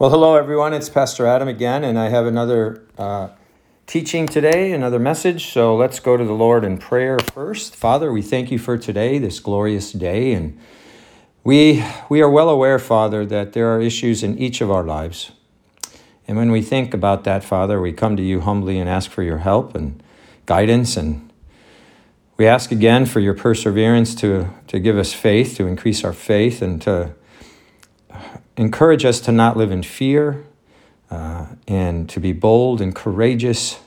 Well, hello, everyone. It's Pastor Adam again, and I have another uh, teaching today, another message. So let's go to the Lord in prayer first. Father, we thank you for today, this glorious day, and we we are well aware, Father, that there are issues in each of our lives. And when we think about that, Father, we come to you humbly and ask for your help and guidance and we ask again for your perseverance to, to give us faith, to increase our faith, and to encourage us to not live in fear uh, and to be bold and courageous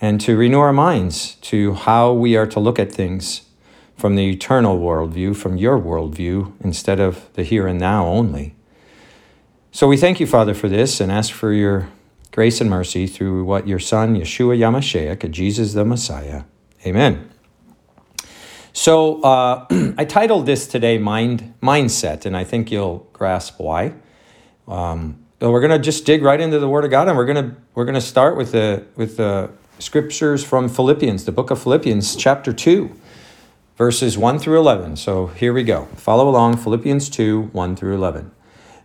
and to renew our minds to how we are to look at things from the eternal worldview, from your worldview, instead of the here and now only. So we thank you, Father, for this and ask for your grace and mercy through what your Son, Yeshua HaMashiach, Jesus the Messiah. Amen. So uh, I titled this today "Mind Mindset," and I think you'll grasp why. Um, we're gonna just dig right into the Word of God, and we're gonna we're gonna start with the with the scriptures from Philippians, the book of Philippians, chapter two, verses one through eleven. So here we go. Follow along, Philippians two, one through eleven.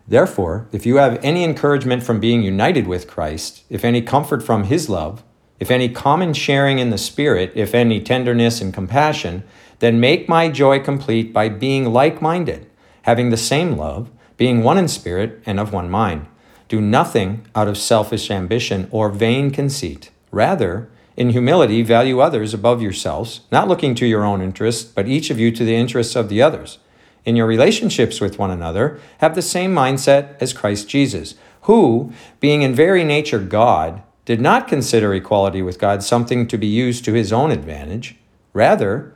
Therefore, if you have any encouragement from being united with Christ, if any comfort from His love, if any common sharing in the Spirit, if any tenderness and compassion then make my joy complete by being like minded, having the same love, being one in spirit and of one mind. Do nothing out of selfish ambition or vain conceit. Rather, in humility, value others above yourselves, not looking to your own interests, but each of you to the interests of the others. In your relationships with one another, have the same mindset as Christ Jesus, who, being in very nature God, did not consider equality with God something to be used to his own advantage. Rather,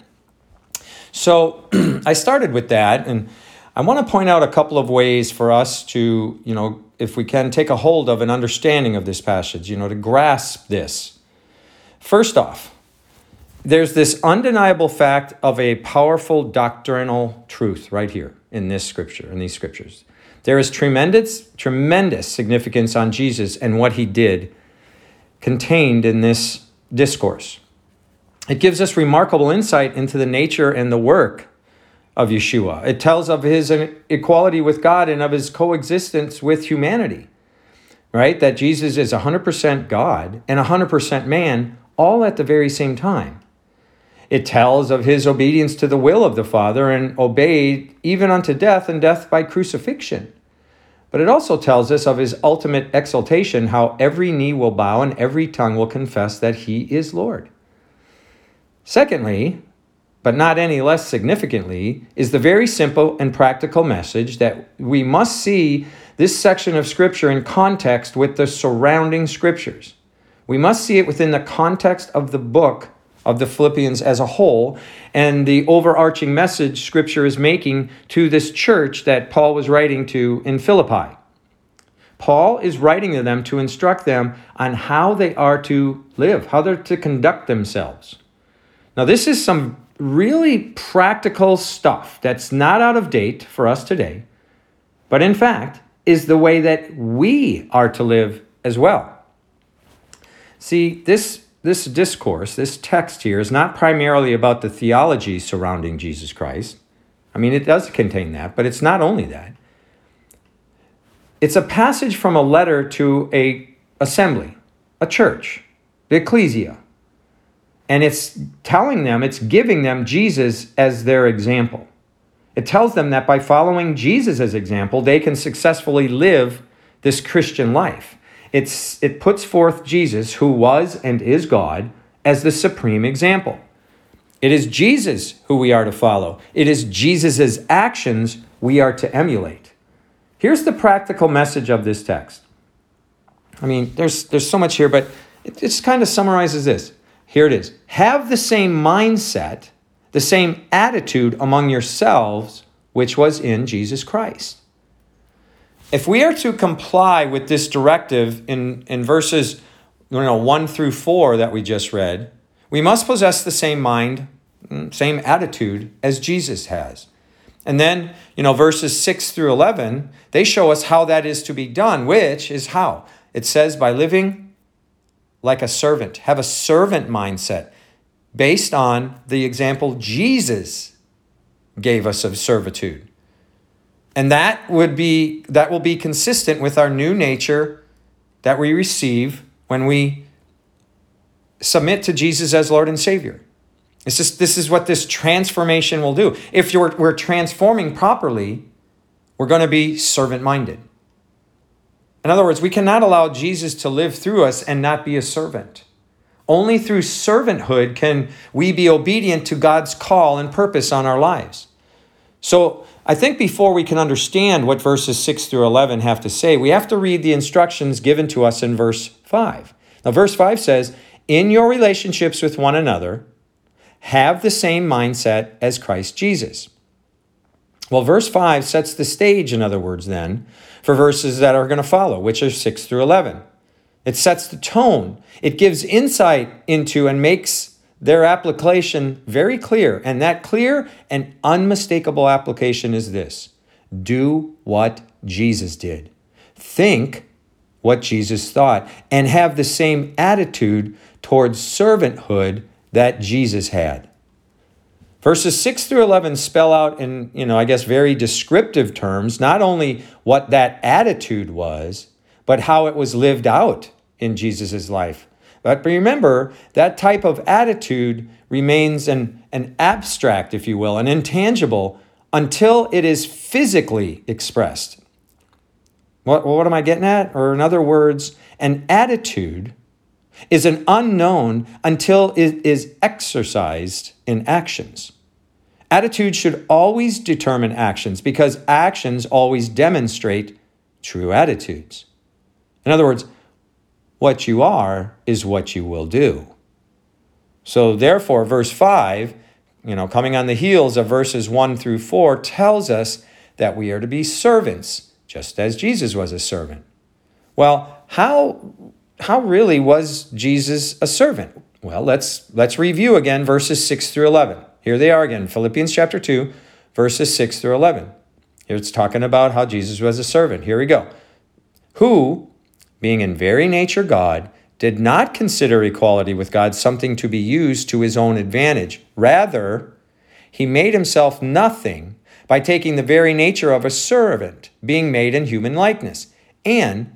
So I started with that, and I want to point out a couple of ways for us to, you know, if we can take a hold of an understanding of this passage, you know, to grasp this. First off, there's this undeniable fact of a powerful doctrinal truth right here in this scripture, in these scriptures. There is tremendous, tremendous significance on Jesus and what he did contained in this discourse. It gives us remarkable insight into the nature and the work of Yeshua. It tells of his equality with God and of his coexistence with humanity, right? That Jesus is 100% God and 100% man, all at the very same time. It tells of his obedience to the will of the Father and obeyed even unto death and death by crucifixion. But it also tells us of his ultimate exaltation, how every knee will bow and every tongue will confess that he is Lord. Secondly, but not any less significantly, is the very simple and practical message that we must see this section of Scripture in context with the surrounding Scriptures. We must see it within the context of the book of the Philippians as a whole and the overarching message Scripture is making to this church that Paul was writing to in Philippi. Paul is writing to them to instruct them on how they are to live, how they're to conduct themselves. Now, this is some really practical stuff that's not out of date for us today, but in fact is the way that we are to live as well. See, this, this discourse, this text here, is not primarily about the theology surrounding Jesus Christ. I mean, it does contain that, but it's not only that. It's a passage from a letter to a assembly, a church, the ecclesia. And it's telling them, it's giving them Jesus as their example. It tells them that by following Jesus as example, they can successfully live this Christian life. It's, it puts forth Jesus, who was and is God, as the supreme example. It is Jesus who we are to follow. It is Jesus' actions we are to emulate. Here's the practical message of this text. I mean, there's, there's so much here, but it just kind of summarizes this. Here it is. Have the same mindset, the same attitude among yourselves, which was in Jesus Christ. if we are to comply with this directive in, in verses you know, 1 through 4 that we just read, we must possess the same mind, mm, same attitude as Jesus has. And then, you know, verses 6 through 11, they show us how that is to be done, which is how? It says by living like a servant, have a servant mindset based on the example Jesus gave us of servitude. And that would be that will be consistent with our new nature that we receive when we submit to Jesus as Lord and Savior. It's just this is what this transformation will do. If you're, we're transforming properly, we're going to be servant minded. In other words, we cannot allow Jesus to live through us and not be a servant. Only through servanthood can we be obedient to God's call and purpose on our lives. So, I think before we can understand what verses 6 through 11 have to say, we have to read the instructions given to us in verse 5. Now, verse 5 says, In your relationships with one another, have the same mindset as Christ Jesus. Well, verse 5 sets the stage, in other words, then, for verses that are going to follow, which are 6 through 11. It sets the tone, it gives insight into and makes their application very clear. And that clear and unmistakable application is this do what Jesus did, think what Jesus thought, and have the same attitude towards servanthood that Jesus had. Verses 6 through 11 spell out in, you know, I guess very descriptive terms not only what that attitude was, but how it was lived out in Jesus' life. But remember, that type of attitude remains an, an abstract, if you will, an intangible until it is physically expressed. What, what am I getting at? Or, in other words, an attitude is an unknown until it is exercised in actions. Attitude should always determine actions because actions always demonstrate true attitudes. In other words, what you are is what you will do. So, therefore, verse 5, you know, coming on the heels of verses 1 through 4, tells us that we are to be servants, just as Jesus was a servant. Well, how how really was Jesus a servant? Well, let's let's review again verses 6 through 11. Here they are again, Philippians chapter 2, verses 6 through 11. Here it's talking about how Jesus was a servant. Here we go. Who, being in very nature God, did not consider equality with God something to be used to his own advantage. Rather, he made himself nothing by taking the very nature of a servant, being made in human likeness, and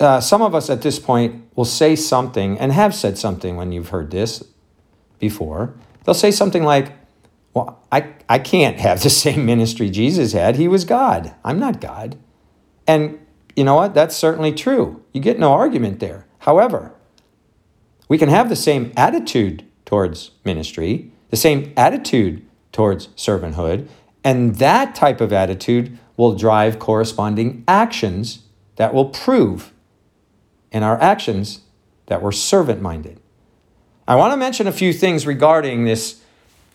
uh, some of us at this point will say something and have said something when you've heard this before. They'll say something like, Well, I, I can't have the same ministry Jesus had. He was God. I'm not God. And you know what? That's certainly true. You get no argument there. However, we can have the same attitude towards ministry, the same attitude towards servanthood, and that type of attitude will drive corresponding actions that will prove in our actions that we're servant minded. I want to mention a few things regarding this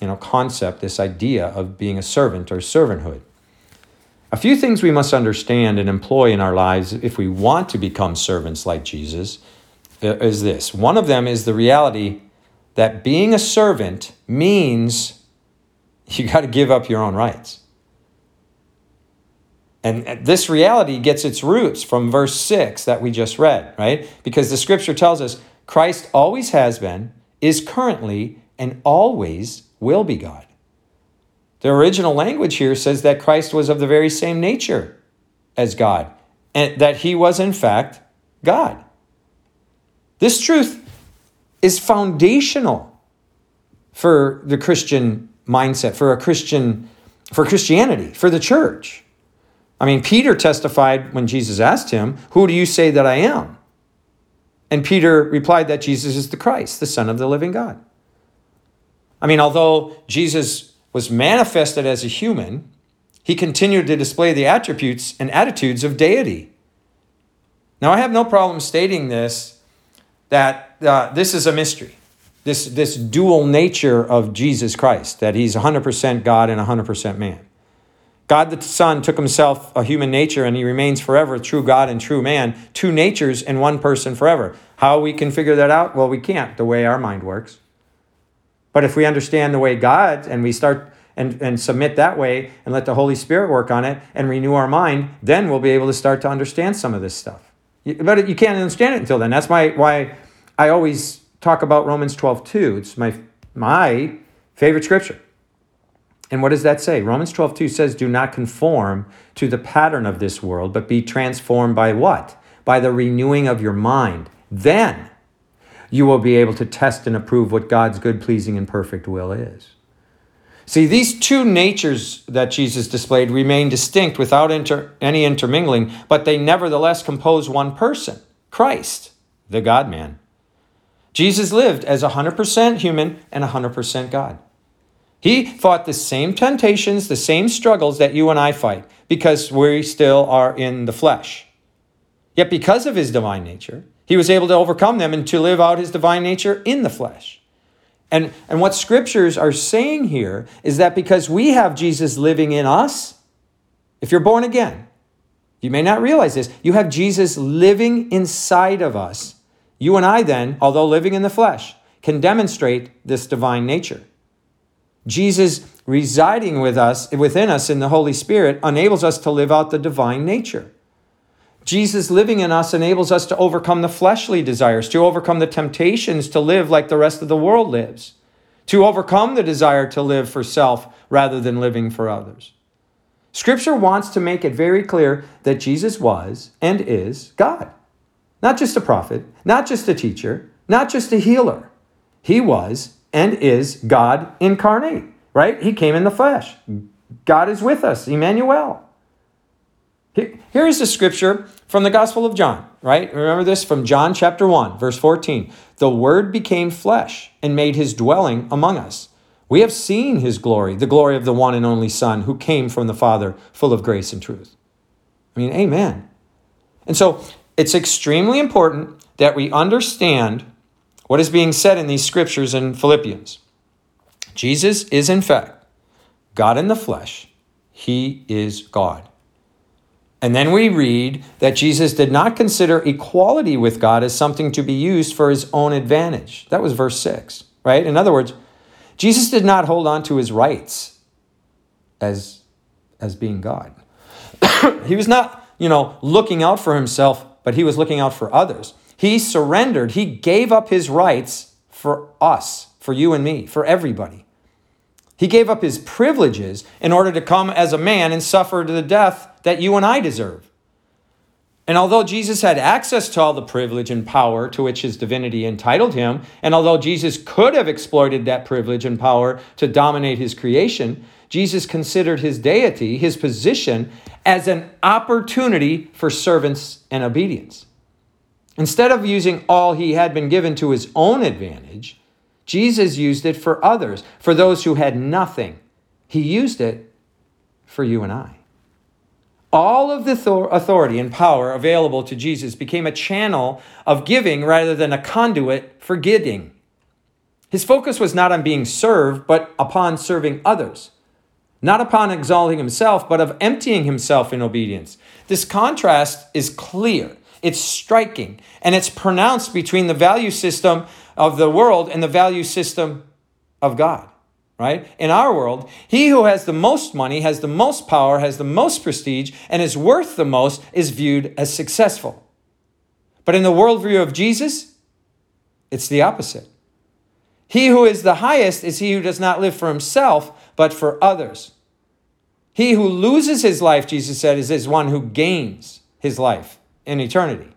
you know, concept, this idea of being a servant or servanthood. A few things we must understand and employ in our lives if we want to become servants like Jesus uh, is this. One of them is the reality that being a servant means you got to give up your own rights. And this reality gets its roots from verse 6 that we just read, right? Because the scripture tells us Christ always has been, is currently, and always will be God. The original language here says that Christ was of the very same nature as God, and that he was, in fact, God. This truth is foundational for the Christian mindset, for a Christian, for Christianity, for the church. I mean, Peter testified when Jesus asked him, Who do you say that I am? And Peter replied that Jesus is the Christ, the Son of the living God. I mean, although Jesus was manifested as a human, he continued to display the attributes and attitudes of deity. Now, I have no problem stating this that uh, this is a mystery, this, this dual nature of Jesus Christ, that he's 100% God and 100% man. God the Son took himself a human nature and he remains forever true God and true man, two natures in one person forever. How we can figure that out? Well, we can't, the way our mind works. But if we understand the way God and we start and, and submit that way and let the Holy Spirit work on it and renew our mind, then we'll be able to start to understand some of this stuff. But you can't understand it until then. That's my, why I always talk about Romans 12 2. It's my, my favorite scripture. And what does that say? Romans 12, 2 says, Do not conform to the pattern of this world, but be transformed by what? By the renewing of your mind. Then you will be able to test and approve what God's good, pleasing, and perfect will is. See, these two natures that Jesus displayed remain distinct without inter- any intermingling, but they nevertheless compose one person Christ, the God man. Jesus lived as 100% human and 100% God. He fought the same temptations, the same struggles that you and I fight because we still are in the flesh. Yet, because of his divine nature, he was able to overcome them and to live out his divine nature in the flesh. And, and what scriptures are saying here is that because we have Jesus living in us, if you're born again, you may not realize this, you have Jesus living inside of us. You and I, then, although living in the flesh, can demonstrate this divine nature. Jesus residing with us, within us in the Holy Spirit, enables us to live out the divine nature. Jesus living in us enables us to overcome the fleshly desires, to overcome the temptations to live like the rest of the world lives, to overcome the desire to live for self rather than living for others. Scripture wants to make it very clear that Jesus was and is God. Not just a prophet, not just a teacher, not just a healer. He was and is God incarnate, right? He came in the flesh. God is with us, Emmanuel. Here is the scripture from the Gospel of John, right? Remember this from John chapter 1, verse 14. The Word became flesh and made his dwelling among us. We have seen his glory, the glory of the one and only Son who came from the Father, full of grace and truth. I mean, amen. And so it's extremely important that we understand what is being said in these scriptures in Philippians? Jesus is, in fact, God in the flesh. He is God. And then we read that Jesus did not consider equality with God as something to be used for his own advantage. That was verse 6, right? In other words, Jesus did not hold on to his rights as, as being God. he was not, you know, looking out for himself, but he was looking out for others. He surrendered, he gave up his rights for us, for you and me, for everybody. He gave up his privileges in order to come as a man and suffer the death that you and I deserve. And although Jesus had access to all the privilege and power to which his divinity entitled him, and although Jesus could have exploited that privilege and power to dominate his creation, Jesus considered his deity, his position, as an opportunity for servants and obedience. Instead of using all he had been given to his own advantage, Jesus used it for others, for those who had nothing. He used it for you and I. All of the authority and power available to Jesus became a channel of giving rather than a conduit for getting. His focus was not on being served, but upon serving others. Not upon exalting himself, but of emptying himself in obedience. This contrast is clear it's striking. And it's pronounced between the value system of the world and the value system of God, right? In our world, he who has the most money, has the most power, has the most prestige, and is worth the most is viewed as successful. But in the worldview of Jesus, it's the opposite. He who is the highest is he who does not live for himself, but for others. He who loses his life, Jesus said, is, is one who gains his life in eternity.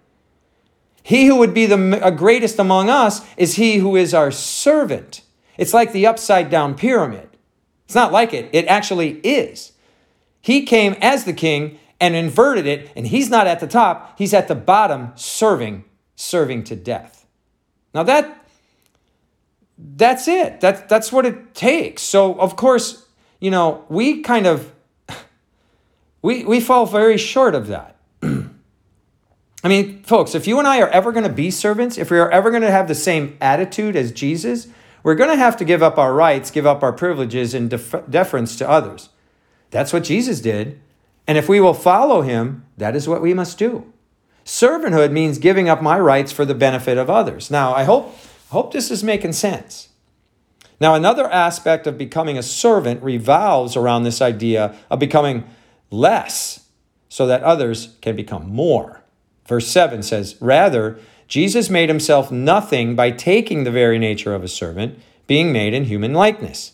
He who would be the uh, greatest among us is he who is our servant. It's like the upside down pyramid. It's not like it, it actually is. He came as the king and inverted it, and he's not at the top, he's at the bottom serving, serving to death. Now that that's it. That, that's what it takes. So of course, you know, we kind of we we fall very short of that. I mean, folks, if you and I are ever going to be servants, if we are ever going to have the same attitude as Jesus, we're going to have to give up our rights, give up our privileges in def- deference to others. That's what Jesus did. And if we will follow him, that is what we must do. Servanthood means giving up my rights for the benefit of others. Now, I hope, hope this is making sense. Now, another aspect of becoming a servant revolves around this idea of becoming less so that others can become more. Verse 7 says, Rather, Jesus made himself nothing by taking the very nature of a servant, being made in human likeness.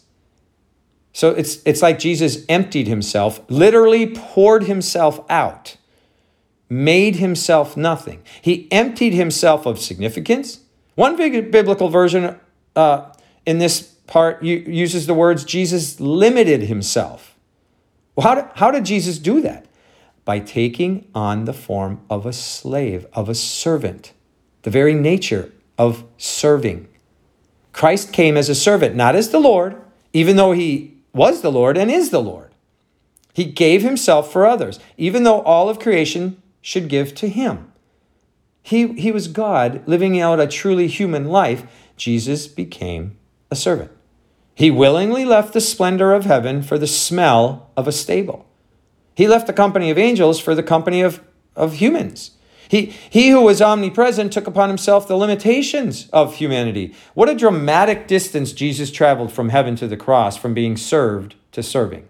So it's, it's like Jesus emptied himself, literally poured himself out, made himself nothing. He emptied himself of significance. One big biblical version uh, in this part uses the words Jesus limited himself. Well, how how did Jesus do that? By taking on the form of a slave, of a servant, the very nature of serving. Christ came as a servant, not as the Lord, even though he was the Lord and is the Lord. He gave himself for others, even though all of creation should give to him. He, he was God living out a truly human life. Jesus became a servant. He willingly left the splendor of heaven for the smell of a stable. He left the company of angels for the company of, of humans. He, he who was omnipresent took upon himself the limitations of humanity. What a dramatic distance Jesus traveled from heaven to the cross, from being served to serving.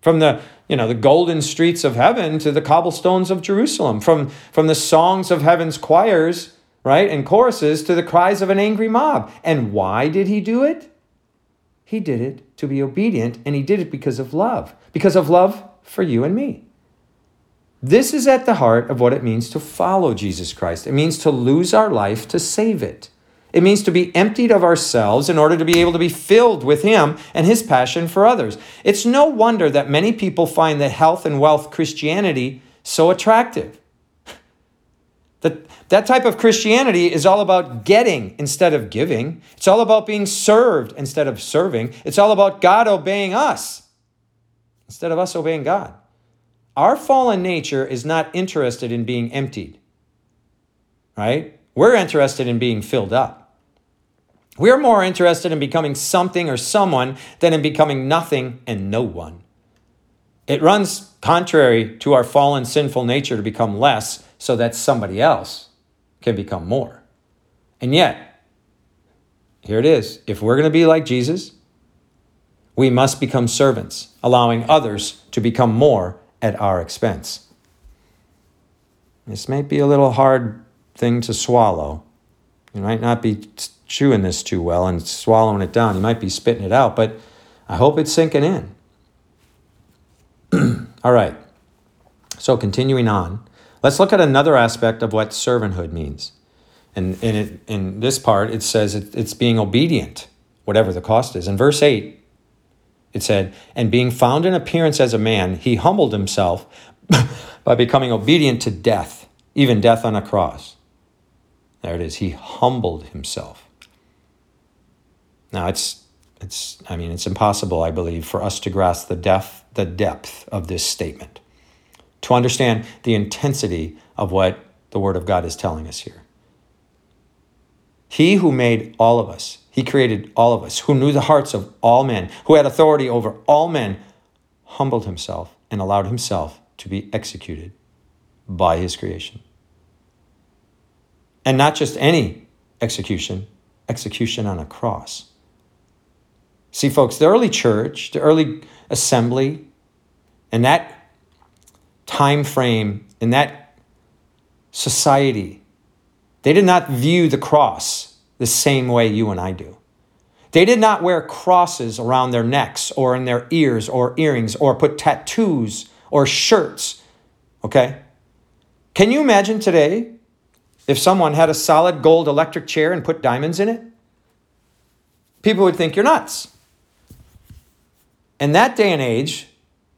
From the, you know, the golden streets of heaven to the cobblestones of Jerusalem. From, from the songs of heaven's choirs, right, and choruses to the cries of an angry mob. And why did he do it? He did it to be obedient, and he did it because of love. Because of love for you and me. This is at the heart of what it means to follow Jesus Christ. It means to lose our life to save it. It means to be emptied of ourselves in order to be able to be filled with Him and His passion for others. It's no wonder that many people find the health and wealth Christianity so attractive. That, that type of Christianity is all about getting instead of giving. It's all about being served instead of serving. It's all about God obeying us instead of us obeying God. Our fallen nature is not interested in being emptied, right? We're interested in being filled up. We're more interested in becoming something or someone than in becoming nothing and no one. It runs contrary to our fallen sinful nature to become less so that somebody else can become more. And yet, here it is. If we're going to be like Jesus, we must become servants, allowing others to become more at our expense. This may be a little hard thing to swallow. You might not be chewing this too well and swallowing it down. You might be spitting it out, but I hope it's sinking in. All right. So, continuing on, let's look at another aspect of what servanthood means. And in, it, in this part, it says it, it's being obedient, whatever the cost is. In verse 8, it said, and being found in appearance as a man, he humbled himself by becoming obedient to death, even death on a cross. There it is. He humbled himself. Now it's it's I mean it's impossible, I believe, for us to grasp the depth the depth of this statement. To understand the intensity of what the Word of God is telling us here. He who made all of us, he created all of us, who knew the hearts of all men, who had authority over all men, humbled himself and allowed himself to be executed by his creation. And not just any execution, execution on a cross. See, folks, the early church, the early assembly, and that time frame, in that society, they did not view the cross the same way you and I do. They did not wear crosses around their necks or in their ears or earrings or put tattoos or shirts. Okay? Can you imagine today if someone had a solid gold electric chair and put diamonds in it? People would think you're nuts. In that day and age,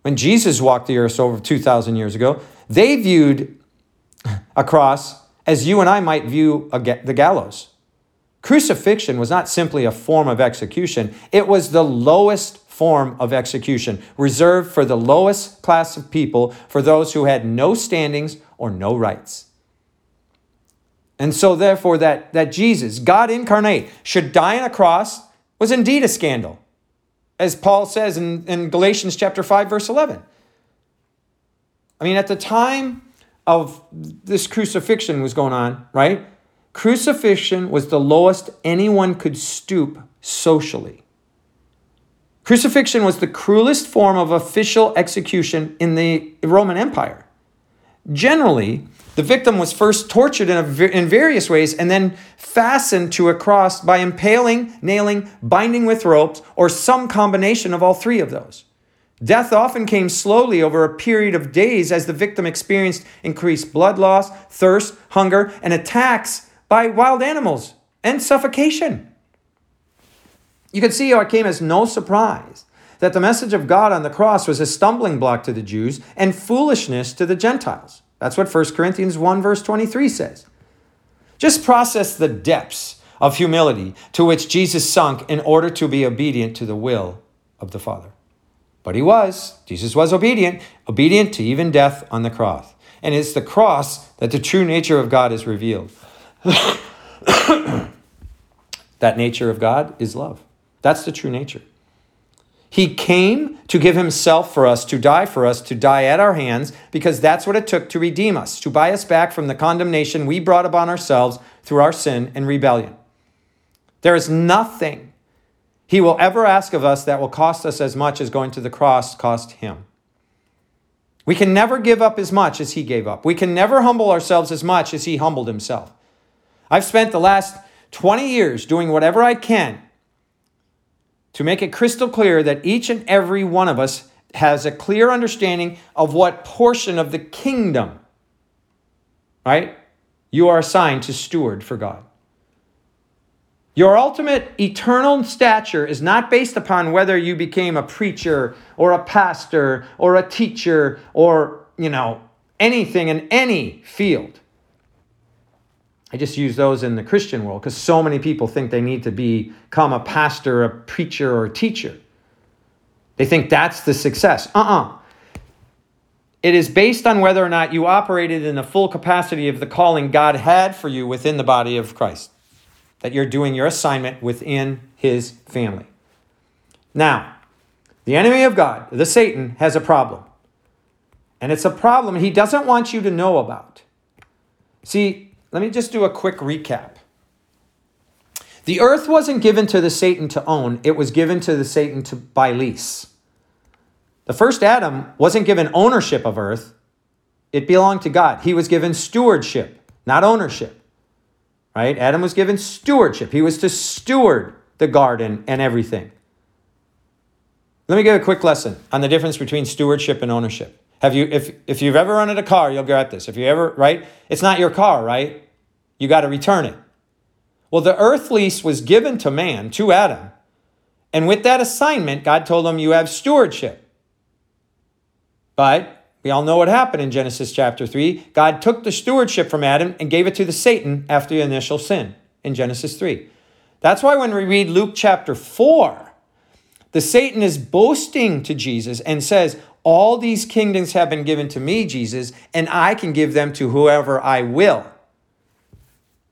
when Jesus walked the earth over 2,000 years ago, they viewed a cross as you and I might view the gallows. Crucifixion was not simply a form of execution, it was the lowest form of execution, reserved for the lowest class of people, for those who had no standings or no rights. And so, therefore, that, that Jesus, God incarnate, should die on a cross was indeed a scandal, as Paul says in, in Galatians chapter 5, verse 11. I mean, at the time of this crucifixion was going on, right? Crucifixion was the lowest anyone could stoop socially. Crucifixion was the cruelest form of official execution in the Roman Empire. Generally, the victim was first tortured in, a, in various ways and then fastened to a cross by impaling, nailing, binding with ropes, or some combination of all three of those. Death often came slowly over a period of days as the victim experienced increased blood loss, thirst, hunger, and attacks by wild animals and suffocation. You can see how it came as no surprise that the message of God on the cross was a stumbling block to the Jews and foolishness to the Gentiles. That's what 1 Corinthians 1, verse 23 says. Just process the depths of humility to which Jesus sunk in order to be obedient to the will of the Father. But he was, Jesus was obedient, obedient to even death on the cross. And it's the cross that the true nature of God is revealed. that nature of God is love. That's the true nature. He came to give himself for us, to die for us, to die at our hands, because that's what it took to redeem us, to buy us back from the condemnation we brought upon ourselves through our sin and rebellion. There is nothing he will ever ask of us that will cost us as much as going to the cross cost him. We can never give up as much as he gave up. We can never humble ourselves as much as he humbled himself. I've spent the last 20 years doing whatever I can to make it crystal clear that each and every one of us has a clear understanding of what portion of the kingdom, right, you are assigned to steward for God. Your ultimate eternal stature is not based upon whether you became a preacher or a pastor or a teacher or, you know, anything in any field. I just use those in the Christian world because so many people think they need to become a pastor, a preacher, or a teacher. They think that's the success. Uh uh-uh. uh It is based on whether or not you operated in the full capacity of the calling God had for you within the body of Christ, that you're doing your assignment within His family. Now, the enemy of God, the Satan, has a problem. And it's a problem he doesn't want you to know about. See, let me just do a quick recap. The earth wasn't given to the Satan to own, it was given to the Satan to by lease. The first Adam wasn't given ownership of earth, it belonged to God. He was given stewardship, not ownership. Right? Adam was given stewardship. He was to steward the garden and everything. Let me give a quick lesson on the difference between stewardship and ownership. Have you if if you've ever rented a car, you'll get this. If you ever, right? It's not your car, right? You got to return it. Well, the earth lease was given to man, to Adam. And with that assignment, God told him, You have stewardship. But we all know what happened in Genesis chapter 3. God took the stewardship from Adam and gave it to the Satan after the initial sin in Genesis 3. That's why when we read Luke chapter 4, the Satan is boasting to Jesus and says, All these kingdoms have been given to me, Jesus, and I can give them to whoever I will.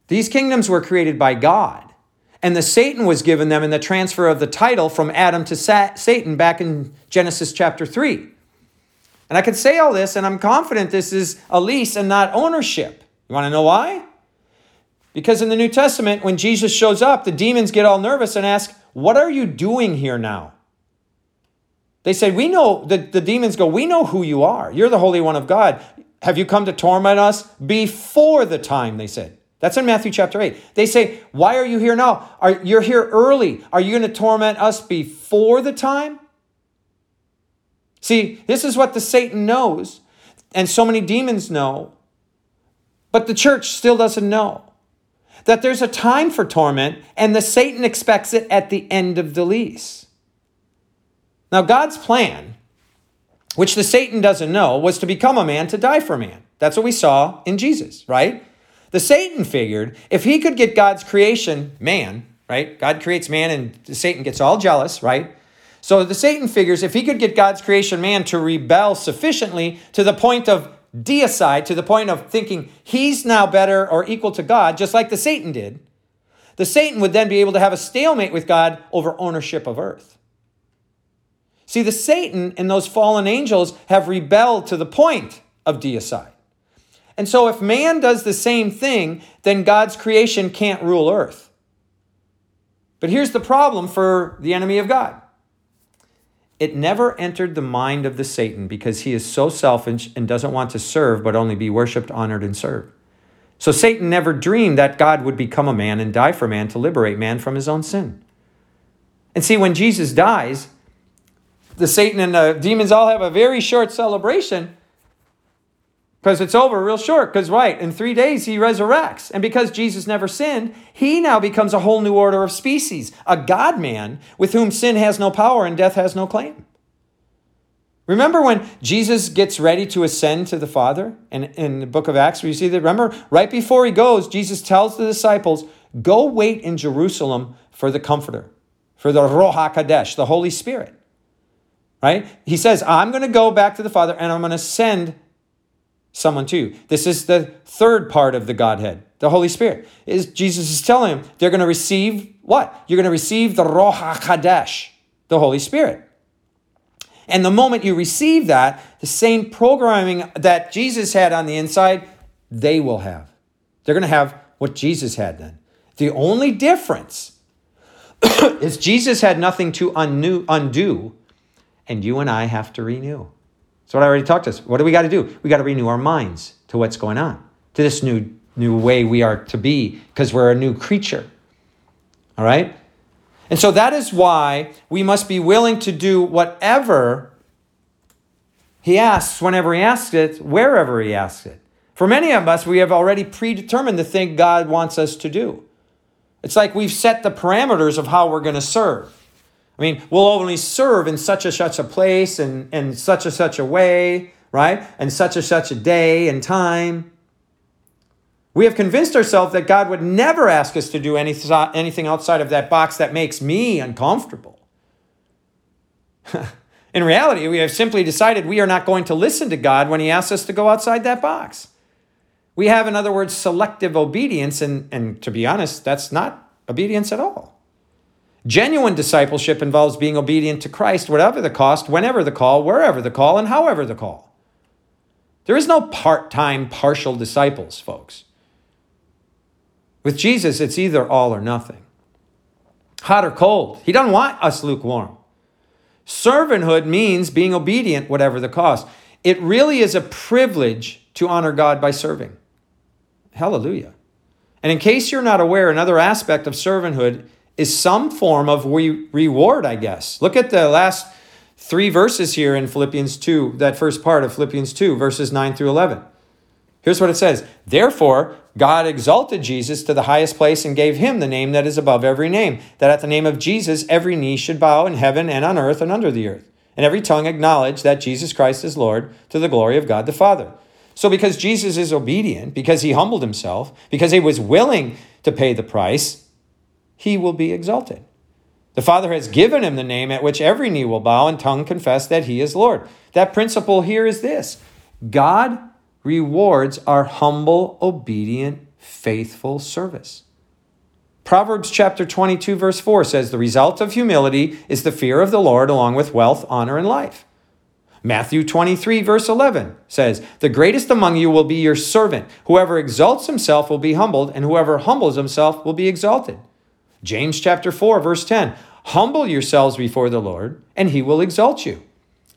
These kingdoms were created by God, and the Satan was given them in the transfer of the title from Adam to Satan back in Genesis chapter 3. And I can say all this, and I'm confident this is a lease and not ownership. You want to know why? Because in the New Testament, when Jesus shows up, the demons get all nervous and ask, What are you doing here now? They said, We know, the, the demons go, We know who you are. You're the Holy One of God. Have you come to torment us before the time? They said. That's in Matthew chapter 8. They say, Why are you here now? Are, you're here early. Are you going to torment us before the time? See, this is what the Satan knows, and so many demons know, but the church still doesn't know that there's a time for torment, and the Satan expects it at the end of the lease. Now, God's plan which the Satan doesn't know, was to become a man to die for man. That's what we saw in Jesus, right? The Satan figured if he could get God's creation, man, right? God creates man and Satan gets all jealous, right? So the Satan figures if he could get God's creation man to rebel sufficiently to the point of deicide, to the point of thinking he's now better or equal to God, just like the Satan did, the Satan would then be able to have a stalemate with God over ownership of earth. See, the Satan and those fallen angels have rebelled to the point of deicide. And so, if man does the same thing, then God's creation can't rule earth. But here's the problem for the enemy of God it never entered the mind of the Satan because he is so selfish and doesn't want to serve, but only be worshiped, honored, and served. So Satan never dreamed that God would become a man and die for man to liberate man from his own sin. And see, when Jesus dies, the Satan and the demons all have a very short celebration because it's over real short. Because, right, in three days he resurrects. And because Jesus never sinned, he now becomes a whole new order of species, a God man with whom sin has no power and death has no claim. Remember when Jesus gets ready to ascend to the Father And in the book of Acts, you see that? Remember, right before he goes, Jesus tells the disciples, Go wait in Jerusalem for the Comforter, for the Ruach HaKodesh, the Holy Spirit. Right? He says, I'm going to go back to the Father and I'm going to send someone too. This is the third part of the Godhead, the Holy Spirit. Is Jesus is telling them they're going to receive what? You're going to receive the Ruach HaKodesh, the Holy Spirit. And the moment you receive that, the same programming that Jesus had on the inside, they will have. They're going to have what Jesus had then. The only difference is Jesus had nothing to undo, undo, and you and I have to renew. That's what I already talked to us. What do we got to do? We got to renew our minds to what's going on, to this new new way we are to be, because we're a new creature. All right? And so that is why we must be willing to do whatever he asks whenever he asks it, wherever he asks it. For many of us, we have already predetermined the thing God wants us to do. It's like we've set the parameters of how we're going to serve. I mean, we'll only serve in such a such a place and, in such a such a way, right? And such a such a day and time. We have convinced ourselves that God would never ask us to do anything outside of that box that makes me uncomfortable. in reality, we have simply decided we are not going to listen to God when He asks us to go outside that box. We have, in other words, selective obedience, and, and to be honest, that's not obedience at all. Genuine discipleship involves being obedient to Christ, whatever the cost, whenever the call, wherever the call, and however the call. There is no part time, partial disciples, folks. With Jesus, it's either all or nothing. Hot or cold. He doesn't want us lukewarm. Servanthood means being obedient, whatever the cost. It really is a privilege to honor God by serving. Hallelujah. And in case you're not aware, another aspect of servanthood is some form of re- reward, I guess. Look at the last three verses here in Philippians 2, that first part of Philippians 2, verses 9 through 11. Here's what it says Therefore, God exalted Jesus to the highest place and gave him the name that is above every name, that at the name of Jesus every knee should bow in heaven and on earth and under the earth, and every tongue acknowledge that Jesus Christ is Lord to the glory of God the Father. So, because Jesus is obedient, because he humbled himself, because he was willing to pay the price, he will be exalted. The Father has given him the name at which every knee will bow and tongue confess that he is Lord. That principle here is this God rewards our humble, obedient, faithful service. Proverbs chapter 22, verse 4 says, The result of humility is the fear of the Lord, along with wealth, honor, and life. Matthew 23, verse 11 says, The greatest among you will be your servant. Whoever exalts himself will be humbled, and whoever humbles himself will be exalted. James chapter 4, verse 10 Humble yourselves before the Lord, and he will exalt you.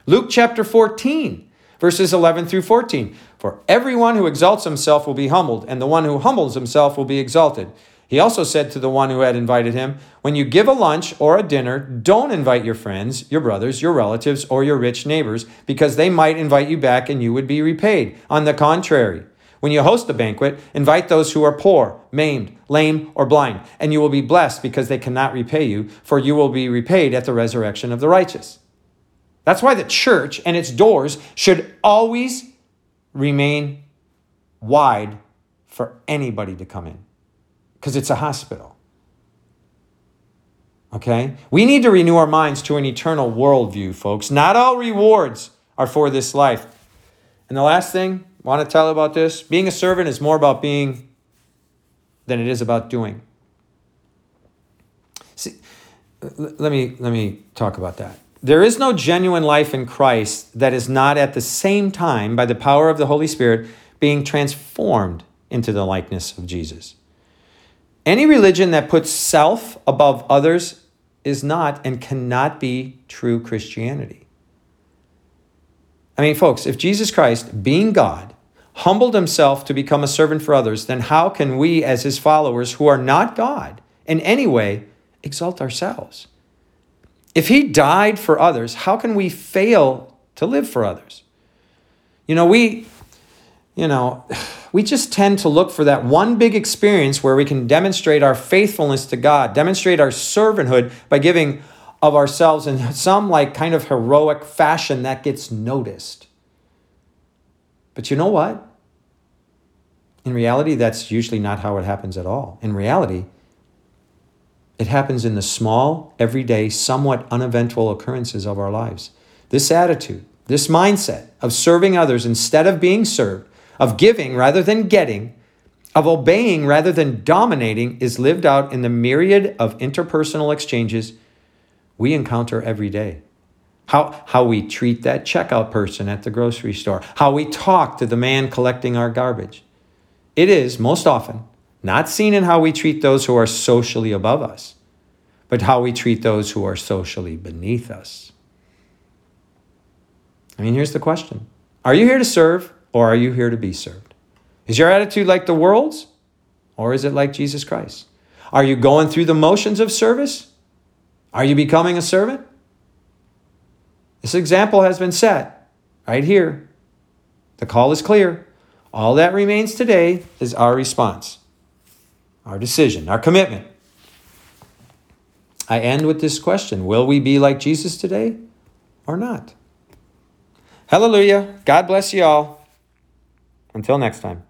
Luke chapter 14, verses 11 through 14. For everyone who exalts himself will be humbled, and the one who humbles himself will be exalted. He also said to the one who had invited him, When you give a lunch or a dinner, don't invite your friends, your brothers, your relatives, or your rich neighbors, because they might invite you back and you would be repaid. On the contrary, when you host a banquet, invite those who are poor, maimed, lame, or blind, and you will be blessed because they cannot repay you, for you will be repaid at the resurrection of the righteous. That's why the church and its doors should always remain wide for anybody to come in because it's a hospital. Okay? We need to renew our minds to an eternal worldview, folks. Not all rewards are for this life. And the last thing want to tell about this being a servant is more about being than it is about doing. See, let me, let me talk about that. There is no genuine life in Christ that is not at the same time, by the power of the Holy Spirit, being transformed into the likeness of Jesus. Any religion that puts self above others is not and cannot be true Christianity. I mean, folks, if Jesus Christ, being God, humbled himself to become a servant for others, then how can we, as his followers who are not God in any way, exalt ourselves? If he died for others, how can we fail to live for others? You know, we, you know, we just tend to look for that one big experience where we can demonstrate our faithfulness to God, demonstrate our servanthood by giving of ourselves in some like kind of heroic fashion that gets noticed. But you know what? In reality, that's usually not how it happens at all. In reality, it happens in the small, everyday, somewhat uneventful occurrences of our lives. This attitude, this mindset of serving others instead of being served, of giving rather than getting, of obeying rather than dominating is lived out in the myriad of interpersonal exchanges we encounter every day. How, how we treat that checkout person at the grocery store, how we talk to the man collecting our garbage. It is, most often, not seen in how we treat those who are socially above us, but how we treat those who are socially beneath us. I mean, here's the question Are you here to serve or are you here to be served? Is your attitude like the world's or is it like Jesus Christ? Are you going through the motions of service? Are you becoming a servant? This example has been set right here. The call is clear. All that remains today is our response, our decision, our commitment. I end with this question Will we be like Jesus today or not? Hallelujah. God bless you all. Until next time.